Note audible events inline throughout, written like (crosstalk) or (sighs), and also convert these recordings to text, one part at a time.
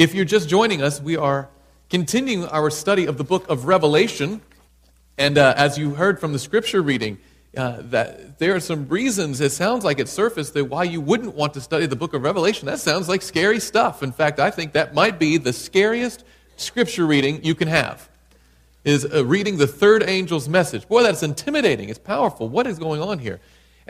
If you're just joining us, we are continuing our study of the book of Revelation. And uh, as you heard from the scripture reading, uh, that there are some reasons, it sounds like it surfaced, that why you wouldn't want to study the book of Revelation. That sounds like scary stuff. In fact, I think that might be the scariest scripture reading you can have, is uh, reading the third angel's message. Boy, that's intimidating. It's powerful. What is going on here?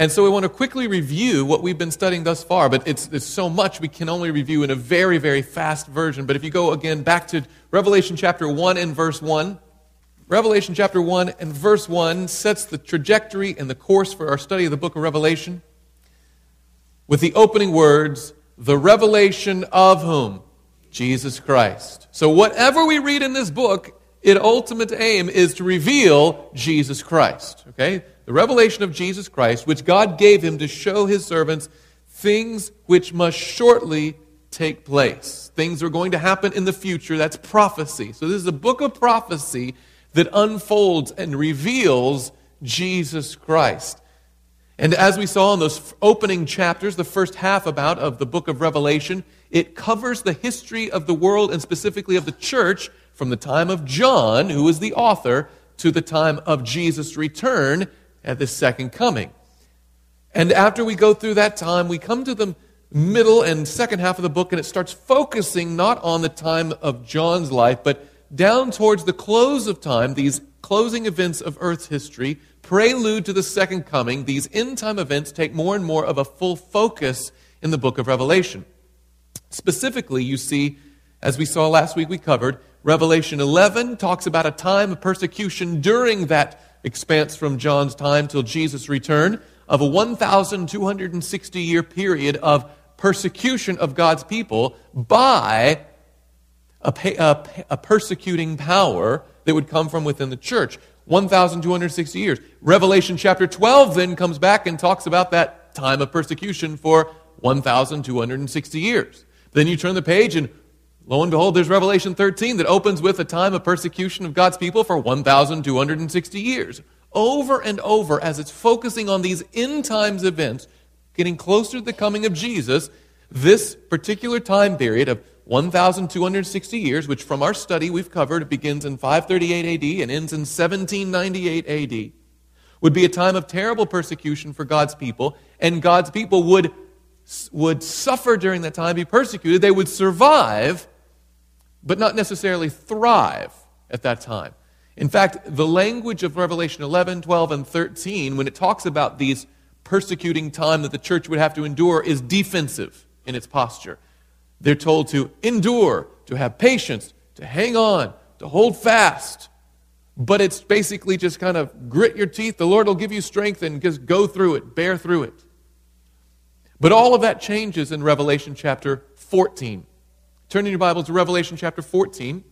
And so we want to quickly review what we've been studying thus far, but it's, it's so much we can only review in a very, very fast version. But if you go again back to Revelation chapter 1 and verse 1, Revelation chapter 1 and verse 1 sets the trajectory and the course for our study of the book of Revelation with the opening words, the revelation of whom? Jesus Christ. So whatever we read in this book, its ultimate aim is to reveal Jesus Christ. Okay? The revelation of Jesus Christ, which God gave him to show his servants things which must shortly take place. Things are going to happen in the future. That's prophecy. So this is a book of prophecy that unfolds and reveals Jesus Christ. And as we saw in those opening chapters, the first half about of the book of Revelation, it covers the history of the world and specifically of the church from the time of John, who is the author, to the time of Jesus' return at the second coming. And after we go through that time, we come to the middle and second half of the book, and it starts focusing not on the time of John's life, but down towards the close of time, these closing events of Earth's history, prelude to the second coming, these end time events take more and more of a full focus in the book of Revelation. Specifically, you see, as we saw last week, we covered, Revelation 11 talks about a time of persecution during that expanse from John's time till Jesus' return of a 1,260 year period of persecution of God's people by a, a, a persecuting power that would come from within the church. 1,260 years. Revelation chapter 12 then comes back and talks about that time of persecution for 1,260 years. Then you turn the page and lo and behold, there's Revelation 13 that opens with a time of persecution of God's people for 1,260 years. Over and over, as it's focusing on these end times events, getting closer to the coming of Jesus, this particular time period of 1,260 years, which from our study we've covered, begins in 538 AD and ends in 1798 AD, would be a time of terrible persecution for God's people, and God's people would, would suffer during that time, be persecuted. They would survive, but not necessarily thrive at that time. In fact, the language of Revelation 11, 12, and 13, when it talks about these persecuting time that the church would have to endure, is defensive in its posture. They're told to endure, to have patience, to hang on, to hold fast. But it's basically just kind of grit your teeth. The Lord will give you strength and just go through it, bear through it. But all of that changes in Revelation chapter 14. Turning your Bible to Revelation chapter 14.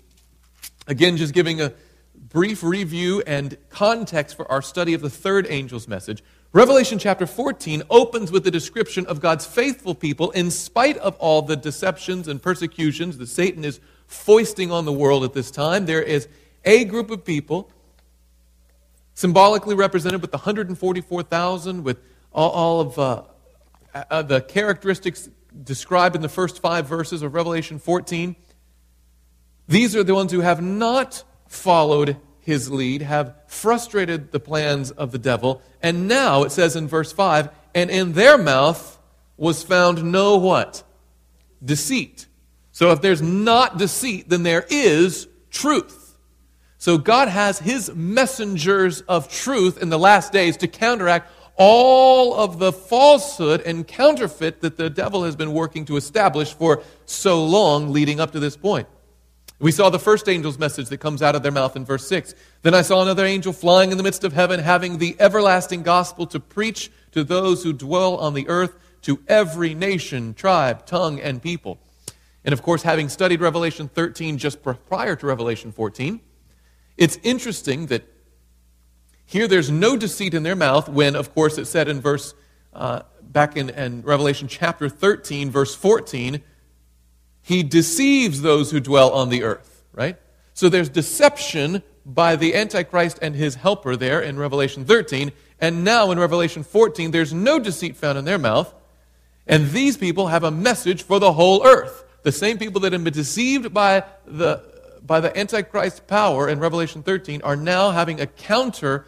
Again, just giving a brief review and context for our study of the third angel's message. Revelation chapter 14 opens with the description of God's faithful people in spite of all the deceptions and persecutions that Satan is foisting on the world at this time. There is a group of people, symbolically represented with the 144,000, with all, all of uh, uh, the characteristics described in the first five verses of Revelation 14. These are the ones who have not followed his lead, have frustrated the plans of the devil. And now it says in verse 5 and in their mouth was found no what? Deceit. So if there's not deceit, then there is truth. So God has his messengers of truth in the last days to counteract all of the falsehood and counterfeit that the devil has been working to establish for so long leading up to this point. We saw the first angel's message that comes out of their mouth in verse 6. Then I saw another angel flying in the midst of heaven, having the everlasting gospel to preach to those who dwell on the earth, to every nation, tribe, tongue, and people. And of course, having studied Revelation 13 just prior to Revelation 14, it's interesting that here there's no deceit in their mouth when, of course, it said in verse, uh, back in, in Revelation chapter 13, verse 14, he deceives those who dwell on the earth, right? So there's deception by the Antichrist and his helper there in Revelation 13. And now in Revelation 14, there's no deceit found in their mouth. And these people have a message for the whole earth. The same people that have been deceived by the, by the Antichrist power in Revelation 13 are now having a counter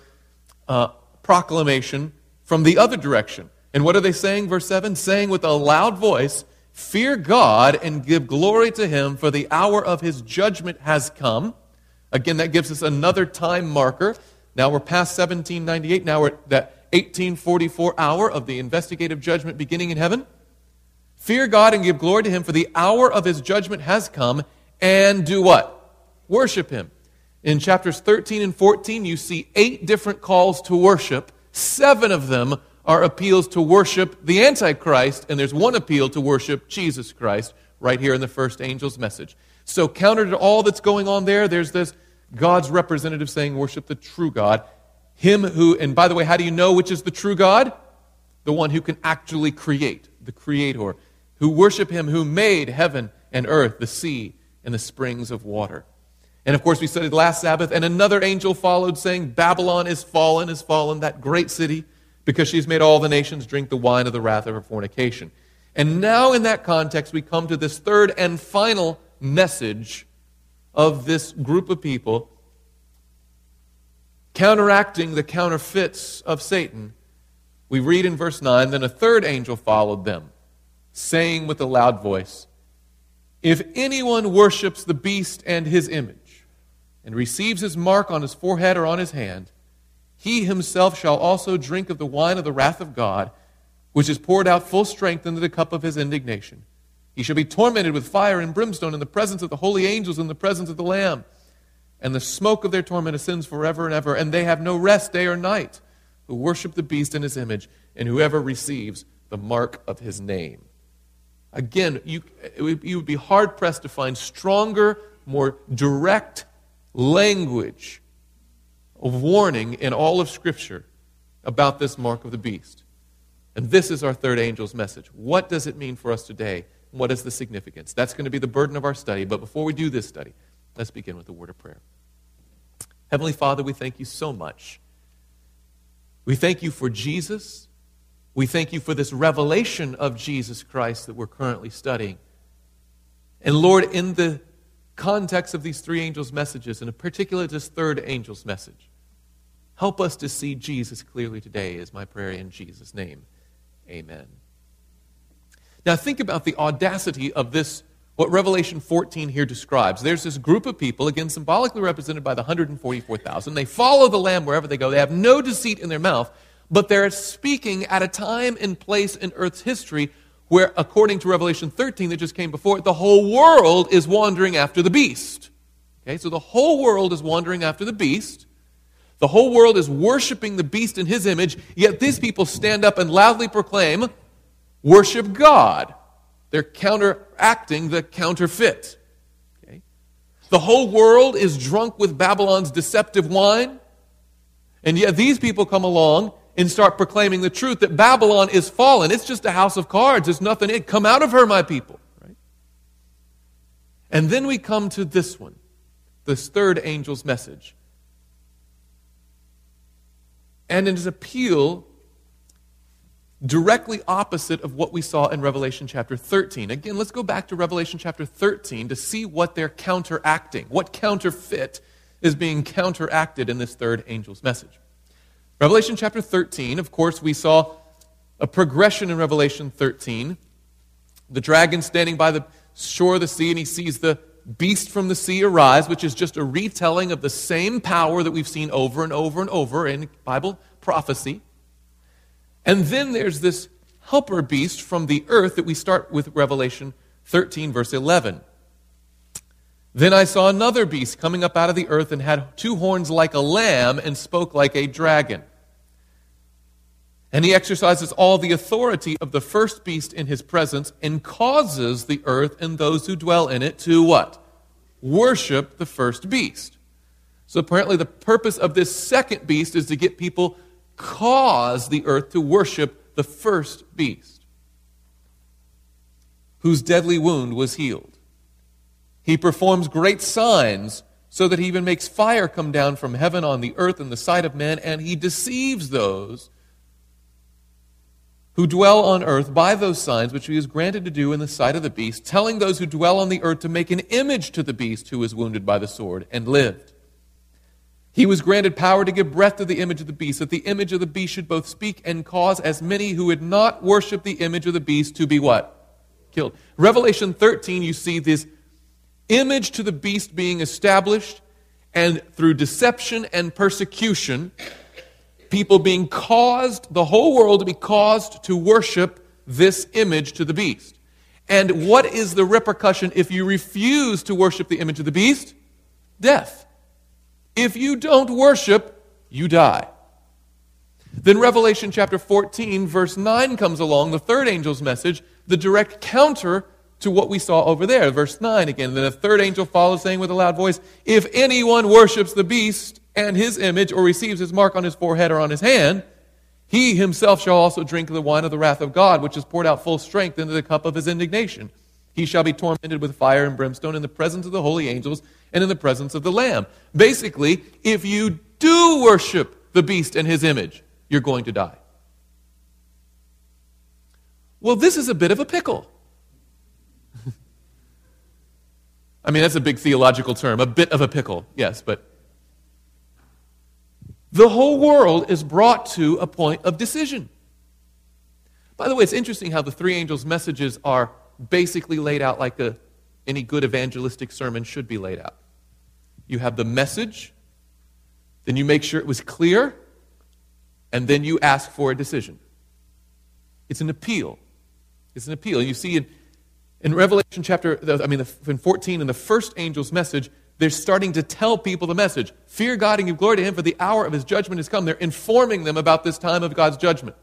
uh, proclamation from the other direction. And what are they saying? Verse 7 saying with a loud voice, Fear God and give glory to him, for the hour of his judgment has come. Again, that gives us another time marker. Now we're past 1798. Now we're at that 1844 hour of the investigative judgment beginning in heaven. Fear God and give glory to him, for the hour of his judgment has come. And do what? Worship him. In chapters 13 and 14, you see eight different calls to worship. Seven of them are appeals to worship the Antichrist, and there's one appeal to worship Jesus Christ right here in the first angel's message. So, counter to all that's going on there, there's this God's representative saying, Worship the true God. Him who, and by the way, how do you know which is the true God? The one who can actually create, the Creator, who worship Him who made heaven and earth, the sea, and the springs of water. And of course, we studied last Sabbath, and another angel followed, saying, Babylon is fallen, is fallen, that great city because she's made all the nations drink the wine of the wrath of her fornication. And now, in that context, we come to this third and final message of this group of people counteracting the counterfeits of Satan. We read in verse 9 Then a third angel followed them, saying with a loud voice, If anyone worships the beast and his image, and receives his mark on his forehead or on his hand, he himself shall also drink of the wine of the wrath of God, which is poured out full strength into the cup of his indignation. He shall be tormented with fire and brimstone in the presence of the holy angels in the presence of the Lamb. And the smoke of their torment ascends forever and ever, and they have no rest day or night, who worship the beast in his image, and whoever receives the mark of his name. Again, you, you would be hard pressed to find stronger, more direct language of warning in all of Scripture about this mark of the beast. And this is our third angel's message. What does it mean for us today? What is the significance? That's going to be the burden of our study. But before we do this study, let's begin with a word of prayer. Heavenly Father, we thank you so much. We thank you for Jesus. We thank you for this revelation of Jesus Christ that we're currently studying. And Lord, in the context of these three angels' messages, and in particular this third angel's message, Help us to see Jesus clearly today, is my prayer in Jesus' name. Amen. Now, think about the audacity of this, what Revelation 14 here describes. There's this group of people, again, symbolically represented by the 144,000. They follow the Lamb wherever they go, they have no deceit in their mouth, but they're speaking at a time and place in Earth's history where, according to Revelation 13 that just came before it, the whole world is wandering after the beast. Okay, so the whole world is wandering after the beast. The whole world is worshiping the beast in his image, yet these people stand up and loudly proclaim, Worship God. They're counteracting the counterfeit. Okay? The whole world is drunk with Babylon's deceptive wine, and yet these people come along and start proclaiming the truth that Babylon is fallen. It's just a house of cards. There's nothing in it. Come out of her, my people. Right? And then we come to this one, this third angel's message. and in his appeal directly opposite of what we saw in Revelation chapter 13. Again, let's go back to Revelation chapter 13 to see what they're counteracting, what counterfeit is being counteracted in this third angel's message. Revelation chapter 13, of course, we saw a progression in Revelation 13. The dragon standing by the shore of the sea, and he sees the beast from the sea arise, which is just a retelling of the same power that we've seen over and over and over in Bible prophecy. And then there's this helper beast from the earth that we start with Revelation 13, verse 11. Then I saw another beast coming up out of the earth and had two horns like a lamb and spoke like a dragon. And he exercises all the authority of the first beast in his presence and causes the earth and those who dwell in it to what? Worship the first beast. So apparently, the purpose of this second beast is to get people cause the earth to worship the first beast, whose deadly wound was healed. He performs great signs so that he even makes fire come down from heaven on the earth in the sight of men, and he deceives those who dwell on earth by those signs which he is granted to do in the sight of the beast, telling those who dwell on the earth to make an image to the beast who was wounded by the sword and lived. He was granted power to give breath to the image of the beast, that the image of the beast should both speak and cause as many who had not worshipped the image of the beast to be what? Killed. Revelation 13, you see this image to the beast being established, and through deception and persecution, people being caused, the whole world to be caused to worship this image to the beast. And what is the repercussion if you refuse to worship the image of the beast? Death. If you don't worship, you die. Then Revelation chapter 14, verse 9 comes along, the third angel's message, the direct counter to what we saw over there. Verse 9 again. Then a third angel follows, saying with a loud voice, If anyone worships the beast and his image, or receives his mark on his forehead or on his hand, he himself shall also drink the wine of the wrath of God, which is poured out full strength into the cup of his indignation. He shall be tormented with fire and brimstone in the presence of the holy angels and in the presence of the Lamb. Basically, if you do worship the beast and his image, you're going to die. Well, this is a bit of a pickle. (laughs) I mean, that's a big theological term, a bit of a pickle, yes, but the whole world is brought to a point of decision. By the way, it's interesting how the three angels' messages are basically laid out like a, any good evangelistic sermon should be laid out. You have the message, then you make sure it was clear, and then you ask for a decision. It's an appeal. It's an appeal. You see in, in Revelation chapter, I mean, in 14, in the first angel's message, they're starting to tell people the message fear God and give glory to Him, for the hour of His judgment has come. They're informing them about this time of God's judgment.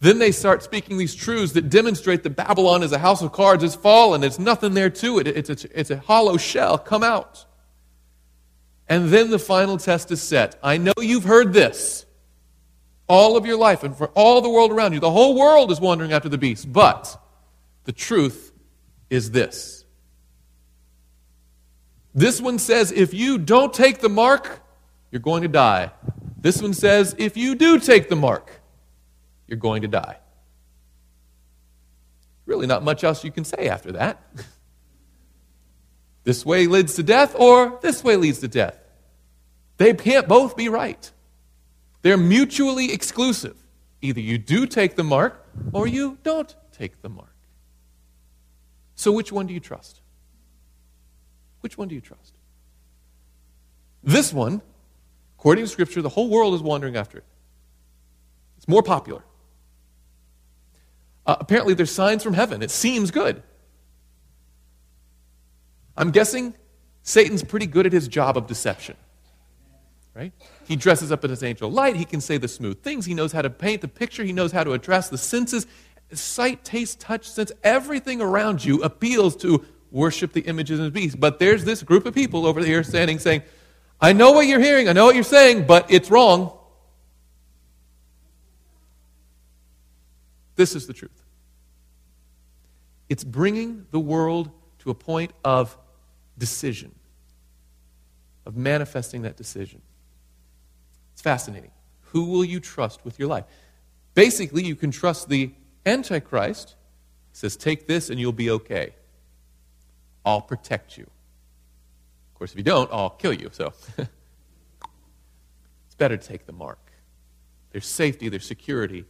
Then they start speaking these truths that demonstrate that Babylon is a house of cards, it's fallen, there's nothing there to it, it's a, it's a hollow shell. Come out. And then the final test is set. I know you've heard this all of your life and for all the world around you. The whole world is wandering after the beast. But the truth is this this one says, if you don't take the mark, you're going to die. This one says, if you do take the mark, you're going to die. Really, not much else you can say after that. this way leads to death, or this way leads to death. They can't both be right. They're mutually exclusive. Either you do take the mark, or you don't take the mark. So, which one do you trust? Which one do you trust? This one, according to Scripture, the whole world is wandering after it. It's more popular. Uh, apparently, there's signs from heaven. It seems good. I'm guessing Satan's pretty good at his job of deception. Right? He dresses up in his angel light. He can say the smooth things. He knows how to paint the picture. He knows how to address the senses. Sight, taste, touch, sense, everything around you appeals to worship the images of the beast. But there's this group of people over here standing saying, I know what you're hearing, I know what you're saying, but it's wrong. This is the truth. It's bringing the world to a point of decision, of manifesting that decision. It's fascinating. Who will you trust with your life? Basically, you can trust the Antichrist. He says, Take this and you'll be okay. I'll protect you. Of course, if you don't, I'll kill you. So (laughs) it's better to take the mark. There's safety, there's security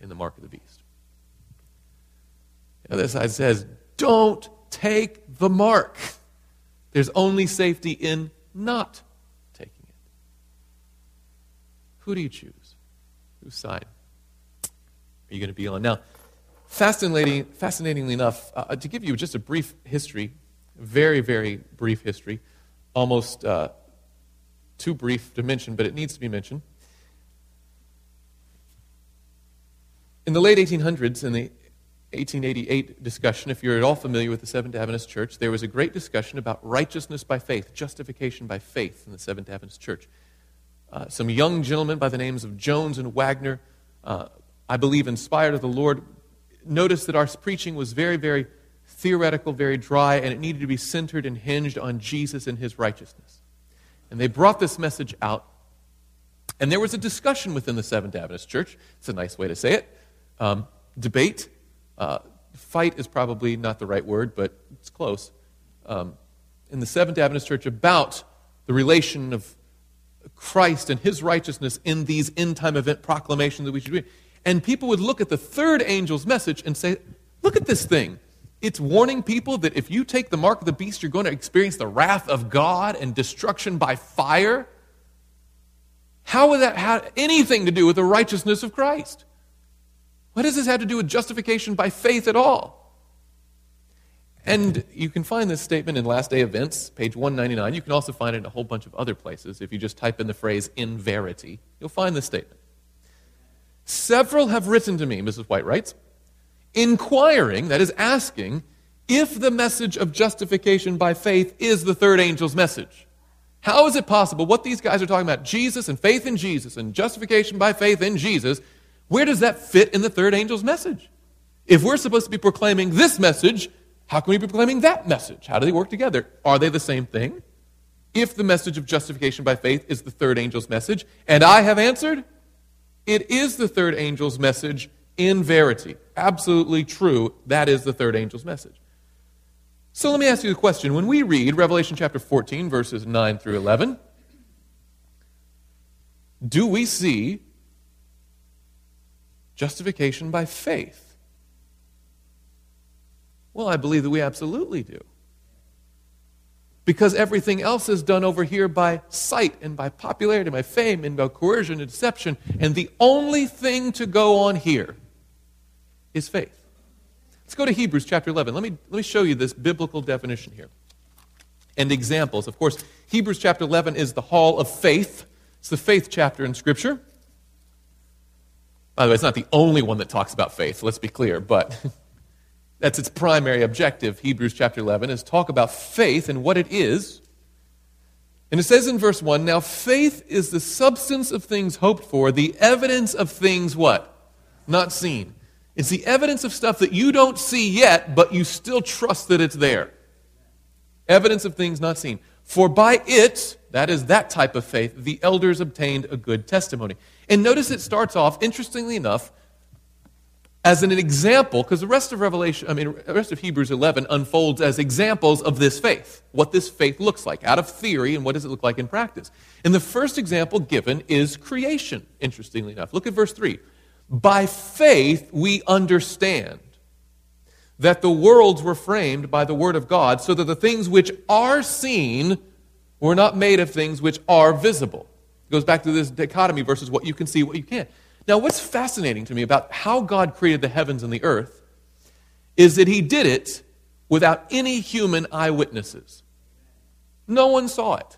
in the mark of the beast. The other side says, don't take the mark. There's only safety in not taking it. Who do you choose? Whose side are you going to be on? Now, fascinating, fascinatingly enough, uh, to give you just a brief history very, very brief history, almost uh, too brief to mention, but it needs to be mentioned. In the late 1800s, in the 1888 discussion, if you're at all familiar with the Seventh Adventist Church, there was a great discussion about righteousness by faith, justification by faith in the Seventh Adventist Church. Uh, some young gentlemen by the names of Jones and Waggoner, uh, I believe inspired of the Lord, noticed that our preaching was very, very theoretical, very dry, and it needed to be centered and hinged on Jesus and his righteousness. And they brought this message out. And there was a discussion within the Seventh Adventist Church. It's a nice way to say it. um, debate. Uh, fight is probably not the right word, but it's close. Um, in the Seventh Adventist Church about the relation of Christ and his righteousness in these end time event proclamations that we should read. And people would look at the third angel's message and say, Look at this thing. It's warning people that if you take the mark of the beast, you're going to experience the wrath of God and destruction by fire. How would that have anything to do with the righteousness of Christ? What does this have to do with justification by faith at all? And you can find this statement in Last Day Events, page 199. You can also find it in a whole bunch of other places. If you just type in the phrase in verity, you'll find this statement. Several have written to me, Mrs. White writes, inquiring, that is, asking, if the message of justification by faith is the third angel's message. How is it possible? What these guys are talking about, Jesus and faith in Jesus and justification by faith in Jesus, where does that fit in the third angel's message? If we're supposed to be proclaiming this message, how can we be proclaiming that message? How do they work together? Are they the same thing? If the message of justification by faith is the third angel's message, and I have answered, it is the third angel's message in verity. Absolutely true. That is the third angel's message. So let me ask you the question. When we read Revelation chapter 14, verses 9 through 11, do we see justification by faith? Well, I believe that we absolutely do. Because everything else is done over here by sight and by popularity, by fame and by coercion and deception. And the only thing to go on here is faith. Let's go to Hebrews chapter 11. Let me, let me show you this biblical definition here and examples. Of course, Hebrews chapter 11 is the hall of faith, it's the faith chapter in Scripture. By the way, it's not the only one that talks about faith, let's be clear, but (laughs) That's its primary objective, Hebrews chapter 11, is talk about faith and what it is. And it says in verse 1 Now faith is the substance of things hoped for, the evidence of things what? Not seen. It's the evidence of stuff that you don't see yet, but you still trust that it's there. Evidence of things not seen. For by it, that is that type of faith, the elders obtained a good testimony. And notice it starts off, interestingly enough, as an example, because the rest of Revelation, I mean, the rest of Hebrews 11 unfolds as examples of this faith, what this faith looks like, out of theory, and what does it look like in practice. And the first example given is creation, interestingly enough. Look at verse 3. By faith we understand that the worlds were framed by the word of God, so that the things which are seen were not made of things which are visible. It goes back to this dichotomy versus what you can see, what you can't. Now, what's fascinating to me about how God created the heavens and the earth is that He did it without any human eyewitnesses. No one saw it.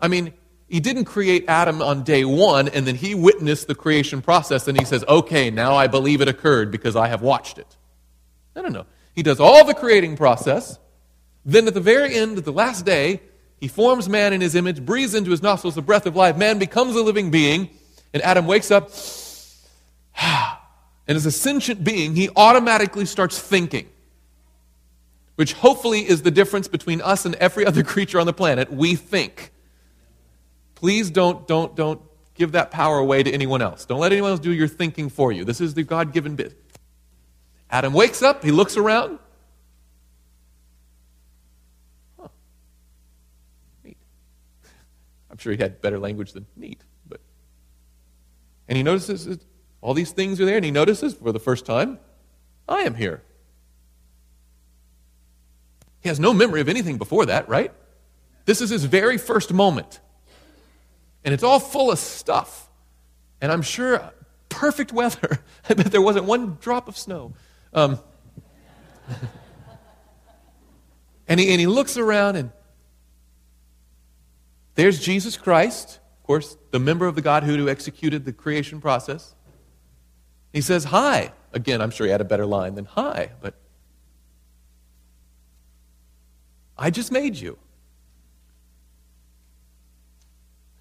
I mean, He didn't create Adam on day one and then He witnessed the creation process and He says, okay, now I believe it occurred because I have watched it. No, no, no. He does all the creating process. Then at the very end of the last day, He forms man in His image, breathes into his nostrils the breath of life. Man becomes a living being. And Adam wakes up, (sighs) and as a sentient being, he automatically starts thinking, which hopefully is the difference between us and every other (laughs) creature on the planet. We think. Please don't, don't, don't give that power away to anyone else. Don't let anyone else do your thinking for you. This is the God given bit. Adam wakes up, he looks around. Neat. (laughs) I'm sure he had better language than neat. But and he notices all these things are there, and he notices for the first time, I am here. He has no memory of anything before that, right? This is his very first moment. And it's all full of stuff. And I'm sure perfect weather. (laughs) I bet there wasn't one drop of snow. Um, (laughs) and, he, and he looks around, and there's Jesus Christ of course, the member of the Godhead who executed the creation process. He says, Hi. Again, I'm sure he had a better line than hi, but I just made you.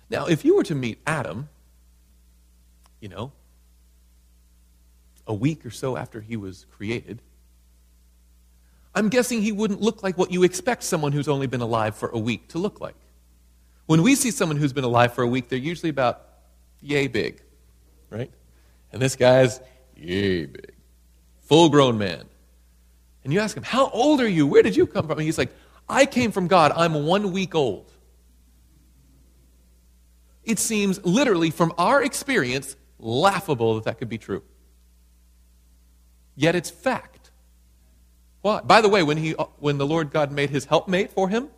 Now, if you were to meet Adam, you know, a week or so after he was created, I'm guessing he wouldn't look like what you expect someone who's only been alive for a week to look like. When we see someone who's been alive for a week, they're usually about yay big, right? And this guy's yay big. Full grown man. And you ask him, How old are you? Where did you come from? And he's like, I came from God. I'm one week old. It seems literally, from our experience, laughable that that could be true. Yet it's fact. Why? By the way, when, he, uh, when the Lord God made his helpmate for him,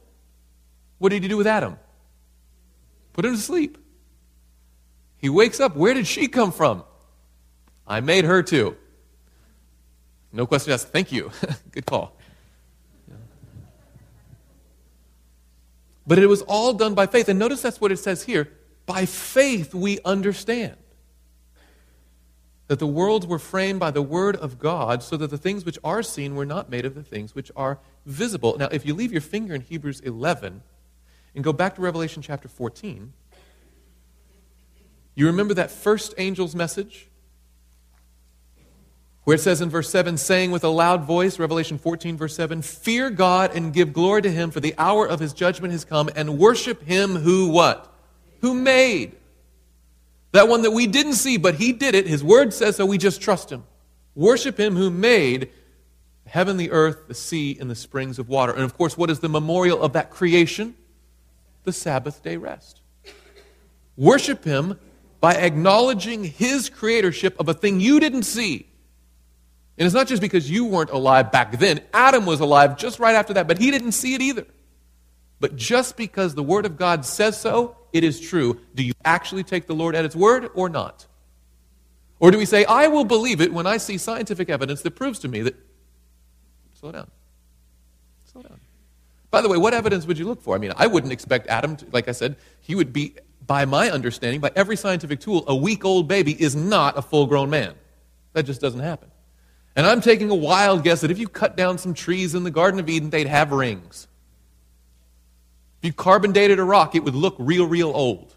what did he do with Adam? Put him to sleep. He wakes up. Where did she come from? I made her too. No question asked. Thank you. (laughs) Good call. But it was all done by faith. And notice that's what it says here. By faith we understand that the worlds were framed by the word of God, so that the things which are seen were not made of the things which are visible. Now, if you leave your finger in Hebrews 11 and go back to Revelation chapter 14, you remember that first angel's message? Where it says in verse 7, saying with a loud voice, Revelation 14, verse 7, Fear God and give glory to him, for the hour of his judgment has come, and worship him who what? Who made. That one that we didn't see, but he did it. His word says so, we just trust him. Worship him who made heaven, the earth, the sea, and the springs of water. And of course, what is the memorial of that creation? The Sabbath day rest. Worship him by acknowledging his creatorship of a thing you didn't see. And it's not just because you weren't alive back then. Adam was alive just right after that, but he didn't see it either. But just because the Word of God says so, it is true. Do you actually take the Lord at its word or not? Or do we say, I will believe it when I see scientific evidence that proves to me that. Slow down. Slow down. By the way, what evidence would you look for? I mean, I wouldn't expect Adam, to, like I said, he would be by my understanding, by every scientific tool, a week old baby is not a full grown man. That just doesn't happen. And I'm taking a wild guess that if you cut down some trees in the Garden of Eden, they'd have rings. If you carbon dated a rock, it would look real, real old.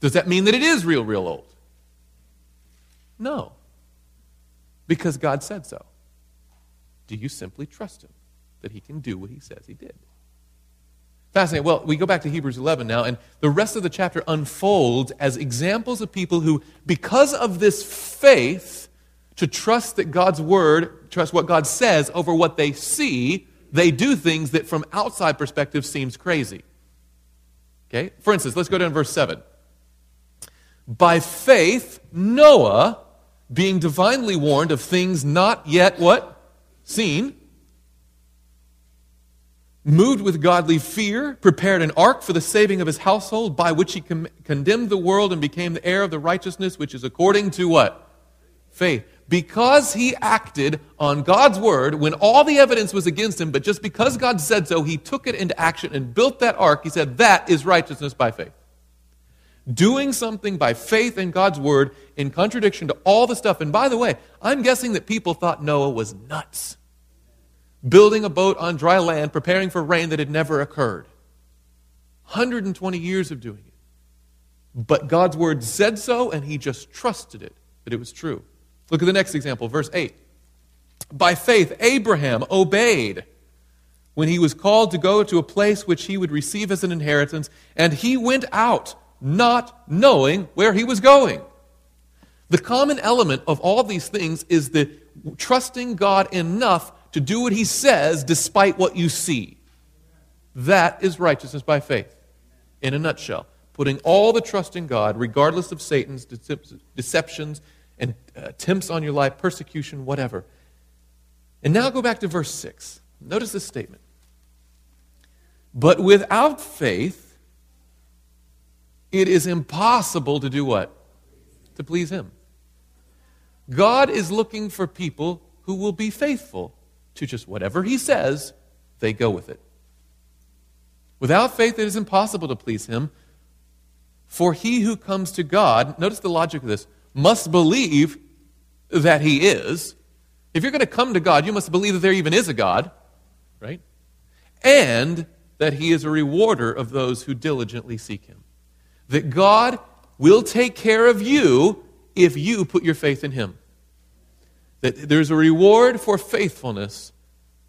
Does that mean that it is real, real old? No. Because God said so. Do you simply trust Him that He can do what He says He did? Fascinating. Well, we go back to Hebrews 11 now, and the rest of the chapter unfolds as examples of people who, because of this faith, to trust that God's word, trust what God says over what they see, they do things that from outside perspective seems crazy. Okay? For instance, let's go down to verse 7. By faith, Noah, being divinely warned of things not yet what? Seen, moved with godly fear, prepared an ark for the saving of his household, by which he com- condemned the world and became the heir of the righteousness which is according to what? Faith. Because he acted on God's word when all the evidence was against him, but just because God said so, he took it into action and built that ark. He said, That is righteousness by faith. Doing something by faith in God's word in contradiction to all the stuff. And by the way, I'm guessing that people thought Noah was nuts building a boat on dry land, preparing for rain that had never occurred. 120 years of doing it. But God's word said so, and he just trusted it, that it was true. Look at the next example, verse 8. By faith, Abraham obeyed when he was called to go to a place which he would receive as an inheritance, and he went out, not knowing where he was going. The common element of all these things is the trusting God enough to do what he says despite what you see. That is righteousness by faith, in a nutshell. Putting all the trust in God, regardless of Satan's deceptions and uh, attempts on your life, persecution, whatever. And now go back to verse 6. Notice this statement. But without faith, it is impossible to do what? To please Him. God is looking for people who will be faithful to just whatever he says, they go with it. Without faith, it is impossible to please him. For he who comes to God, notice the logic of this, must believe that he is. If you're going to come to God, you must believe that there even is a God, right? And that he is a rewarder of those who diligently seek him. That God will take care of you if you put your faith in him. That there's a reward for faithfulness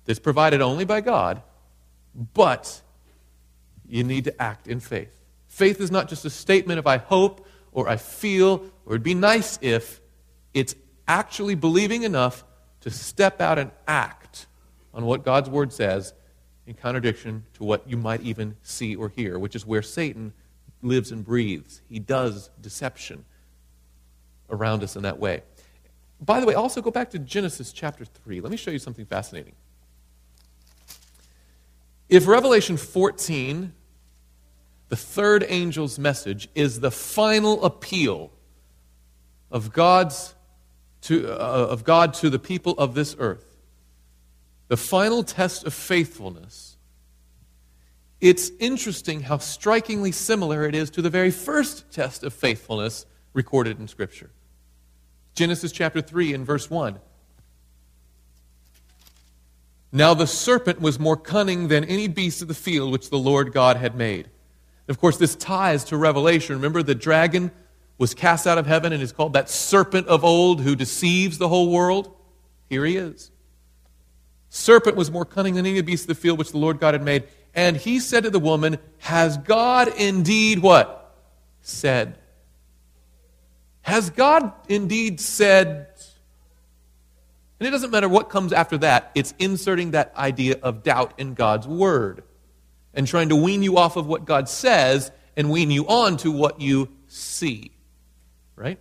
that's provided only by God, but you need to act in faith. Faith is not just a statement of I hope or I feel or it'd be nice if. It's actually believing enough to step out and act on what God's word says in contradiction to what you might even see or hear, which is where Satan lives and breathes. He does deception around us in that way. By the way, also go back to Genesis chapter 3. Let me show you something fascinating. If Revelation 14, the third angel's message, is the final appeal of God's to, uh, of God to the people of this earth, the final test of faithfulness, it's interesting how strikingly similar it is to the very first test of faithfulness recorded in Scripture. Genesis chapter 3 and verse 1. Now the serpent was more cunning than any beast of the field which the Lord God had made. Of course, this ties to Revelation. Remember, the dragon was cast out of heaven and is called that serpent of old who deceives the whole world. Here he is. Serpent was more cunning than any beast of the field which the Lord God had made. And he said to the woman, Has God indeed what? Said. Has God indeed said? And it doesn't matter what comes after that, it's inserting that idea of doubt in God's word and trying to wean you off of what God says and wean you on to what you see. Right?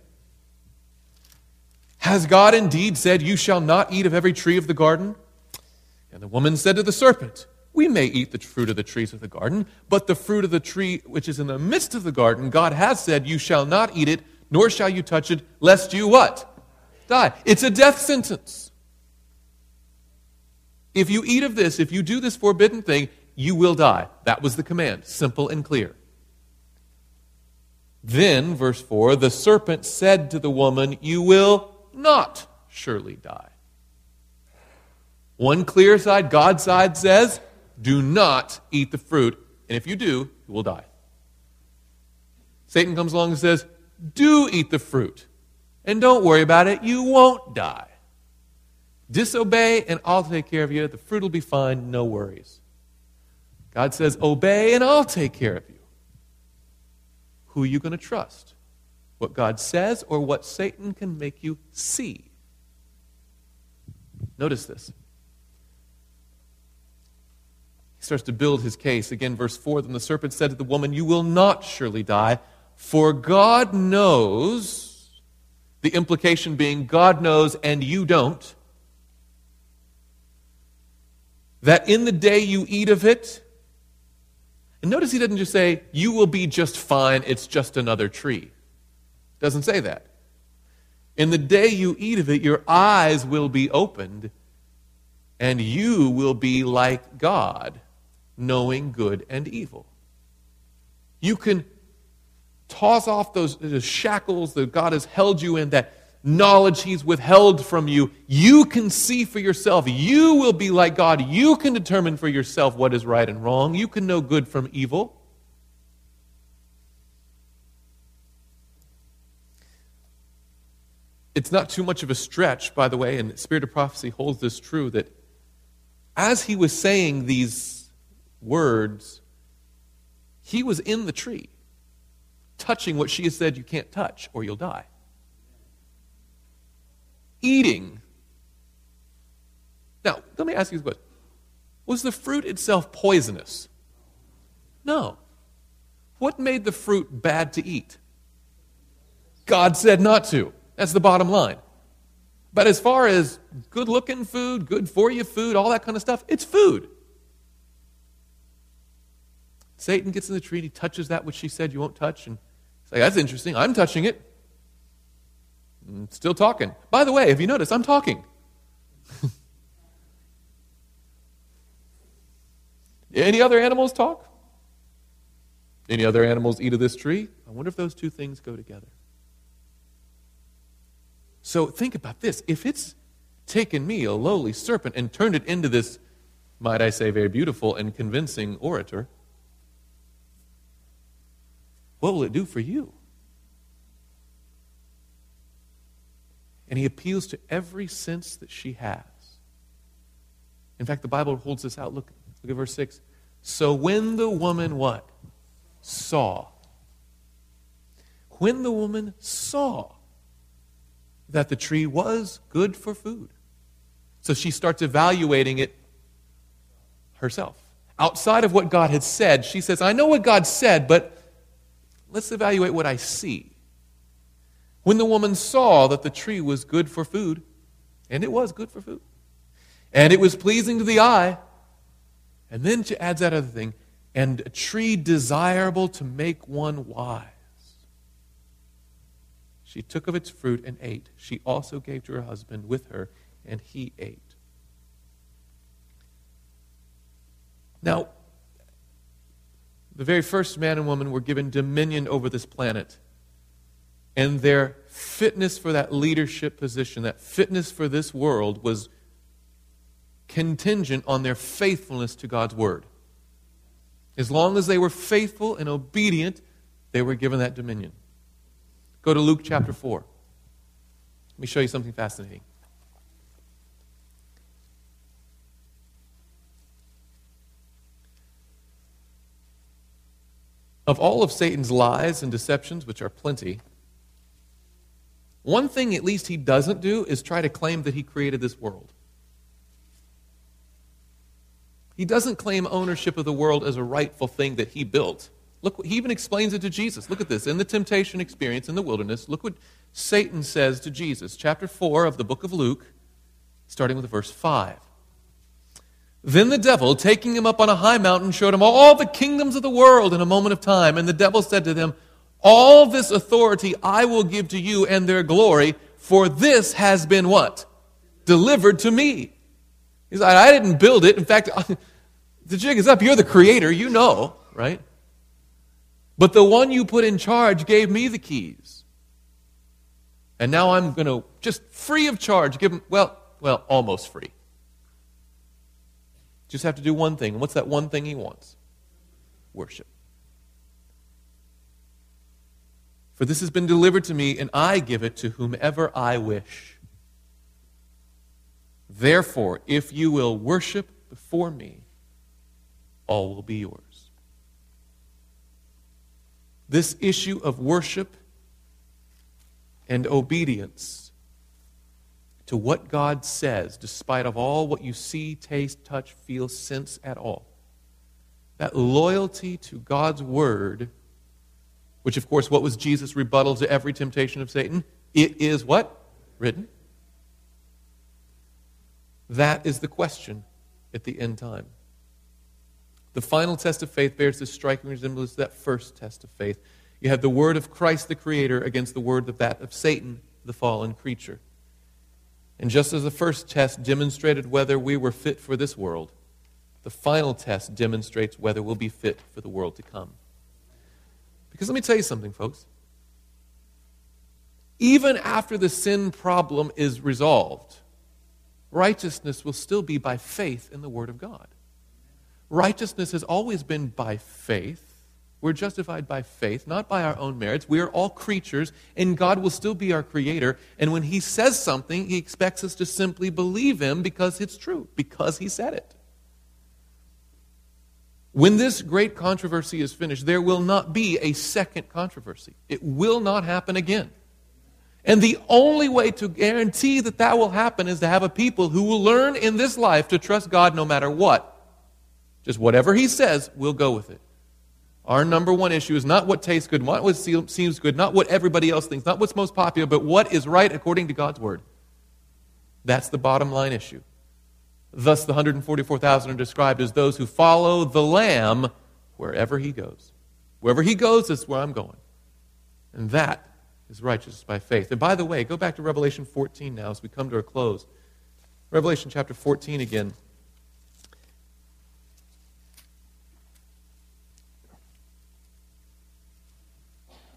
Has God indeed said, You shall not eat of every tree of the garden? And the woman said to the serpent, We may eat the fruit of the trees of the garden, but the fruit of the tree which is in the midst of the garden, God has said, You shall not eat it, nor shall you touch it, lest you what? Die. It's a death sentence. If you eat of this, if you do this forbidden thing, you will die. That was the command, simple and clear. Then, verse 4 the serpent said to the woman, You will not surely die. One clear side, God's side says, Do not eat the fruit, and if you do, you will die. Satan comes along and says, Do eat the fruit, and don't worry about it, you won't die. Disobey, and I'll take care of you. The fruit will be fine, no worries. God says, Obey, and I'll take care of you. Who are you going to trust? What God says or what Satan can make you see? Notice this. He starts to build his case. Again, verse 4 Then the serpent said to the woman, You will not surely die, for God knows, the implication being God knows and you don't, that in the day you eat of it, and notice he doesn't just say, You will be just fine, it's just another tree. Doesn't say that. In the day you eat of it, your eyes will be opened, and you will be like God, knowing good and evil. You can toss off those, those shackles that God has held you in, that knowledge He's withheld from you, you can see for yourself. You will be like God. You can determine for yourself what is right and wrong. You can know good from evil. It's not too much of a stretch, by the way, and Spirit of Prophecy holds this true that as he was saying these words, he was in the tree, touching what she has said you can't touch or you'll die eating. Now, let me ask you this question Was the fruit itself poisonous? No. What made the fruit bad to eat? God said not to. That's the bottom line. But as far as good looking food, good for you food, all that kind of stuff, it's food. Satan gets in the tree, and he touches that which she said you won't touch, and he's like, That's interesting. I'm touching it. Mm, still talking. By the way, have you noticed I'm talking? (laughs) Any other animals talk? Any other animals eat of this tree? I wonder if those two things go together. So think about this. If it's taken me, a lowly serpent, and turned it into this, might I say, very beautiful and convincing orator, what will it do for you? And he appeals to every sense that she has. In fact, the Bible holds this out. Look, look at verse 6. So when the woman what? Saw. When the woman saw that the tree was good for food. So she starts evaluating it herself. Outside of what God had said, she says, I know what God said, but let's evaluate what I see. When the woman saw that the tree was good for food, and it was good for food, and it was pleasing to the eye, and then she adds that other thing, and a tree desirable to make one wise. She took of its fruit and ate. She also gave to her husband with her, and he ate. Now, the very first man and woman were given dominion over this planet. And their fitness for that leadership position, that fitness for this world, was contingent on their faithfulness to God's word. As long as they were faithful and obedient, they were given that dominion. Go to Luke chapter 4. Let me show you something fascinating. Of all of Satan's lies and deceptions, which are plenty, one thing at least he doesn't do is try to claim that he created this world. He doesn't claim ownership of the world as a rightful thing that he built. Look, he even explains it to Jesus. Look at this. In the temptation experience in the wilderness, look what Satan says to Jesus. Chapter 4 of the book of Luke, starting with verse 5. Then the devil, taking him up on a high mountain, showed him all the kingdoms of the world in a moment of time. And the devil said to them, All this authority I will give to you and their glory, for this has been what? Delivered to me. He's like, I didn't build it. In fact, (laughs) the jig is up. You're the creator. You know, right? But the one you put in charge gave me the keys. And now I'm going to just free of charge give him, well, well, almost free. Just have to do one thing. what's that one thing he wants? Worship. For this has been delivered to me, and I give it to whomever I wish. Therefore, if you will worship before me, all will be yours. This issue of worship and obedience to what God says, despite of all what you see, taste, touch, feel, sense at all. That loyalty to God's word, which of course, what was Jesus' rebuttal to every temptation of Satan? It is what? Written. That is the question at the end time. The final test of faith bears this striking resemblance to that first test of faith. You have the word of Christ the Creator against the word of that of Satan, the fallen creature. And just as the first test demonstrated whether we were fit for this world, the final test demonstrates whether we'll be fit for the world to come. Because let me tell you something, folks. Even after the sin problem is resolved, righteousness will still be by faith in the Word of God. Righteousness has always been by faith. We're justified by faith, not by our own merits. We are all creatures, and God will still be our creator. And when He says something, He expects us to simply believe Him because it's true, because He said it. When this great controversy is finished, there will not be a second controversy. It will not happen again. And the only way to guarantee that that will happen is to have a people who will learn in this life to trust God no matter what just whatever he says, we'll go with it. Our number one issue is not what tastes good, not what seems good, not what everybody else thinks, not what's most popular, but what is right according to God's word. That's the bottom line issue. Thus, the 144,000 are described as those who follow the Lamb wherever he goes. Wherever he goes, that's where I'm going. And that is righteousness by faith. And by the way, go back to Revelation 14 now as we come to a close. Revelation chapter 14 again.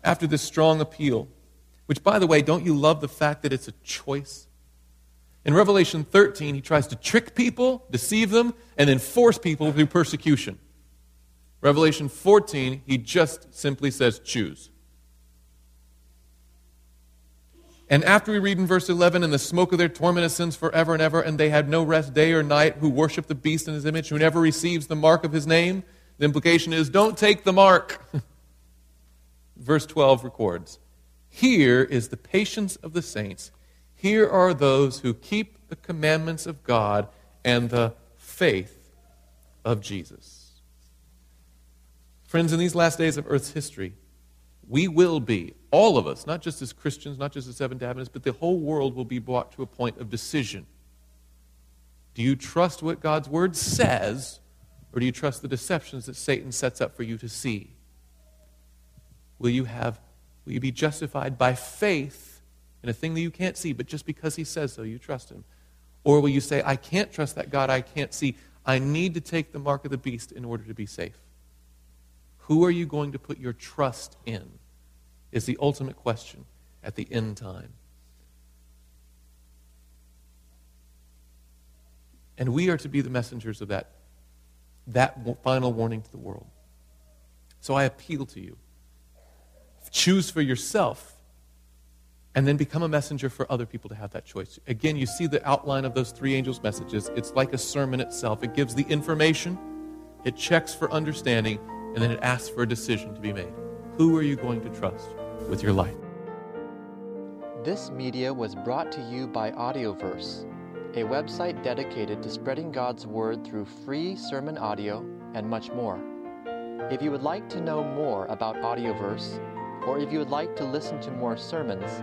after this strong appeal, which, by the way, don't you love the fact that it's a choice? In Revelation 13, he tries to trick people, deceive them, and then force people through persecution. Revelation 14, he just simply says, choose. And after we read in verse 11, and the smoke of their torment ascends forever and ever, and they had no rest day or night, who worship the beast in his image, who never receives the mark of his name. The implication is, don't take the mark. (laughs) verse 12 records Here is the patience of the saints. Here are those who keep the commandments of God and the faith of Jesus. Friends, in these last days of Earth's history, we will be, all of us, not just as Christians, not just as Seventh Adventists, but the whole world will be brought to a point of decision. Do you trust what God's Word says, or do you trust the deceptions that Satan sets up for you to see? Will you have will you be justified by faith in a thing that you can't see, but just because he says so, you trust him? Or will you say, I can't trust that God I can't see. I need to take the mark of the beast in order to be safe? Who are you going to put your trust in? Is the ultimate question at the end time. And we are to be the messengers of that, that final warning to the world. So I appeal to you. Choose for yourself and then become a messenger for other people to have that choice. Again, you see the outline of those three angels' messages. It's like a sermon itself. It gives the information, it checks for understanding, and then it asks for a decision to be made. Who are you going to trust with your life? This media was brought to you by Audioverse, a website dedicated to spreading God's Word through free sermon audio and much more. If you would like to know more about Audioverse, or if you would like to listen to more sermons,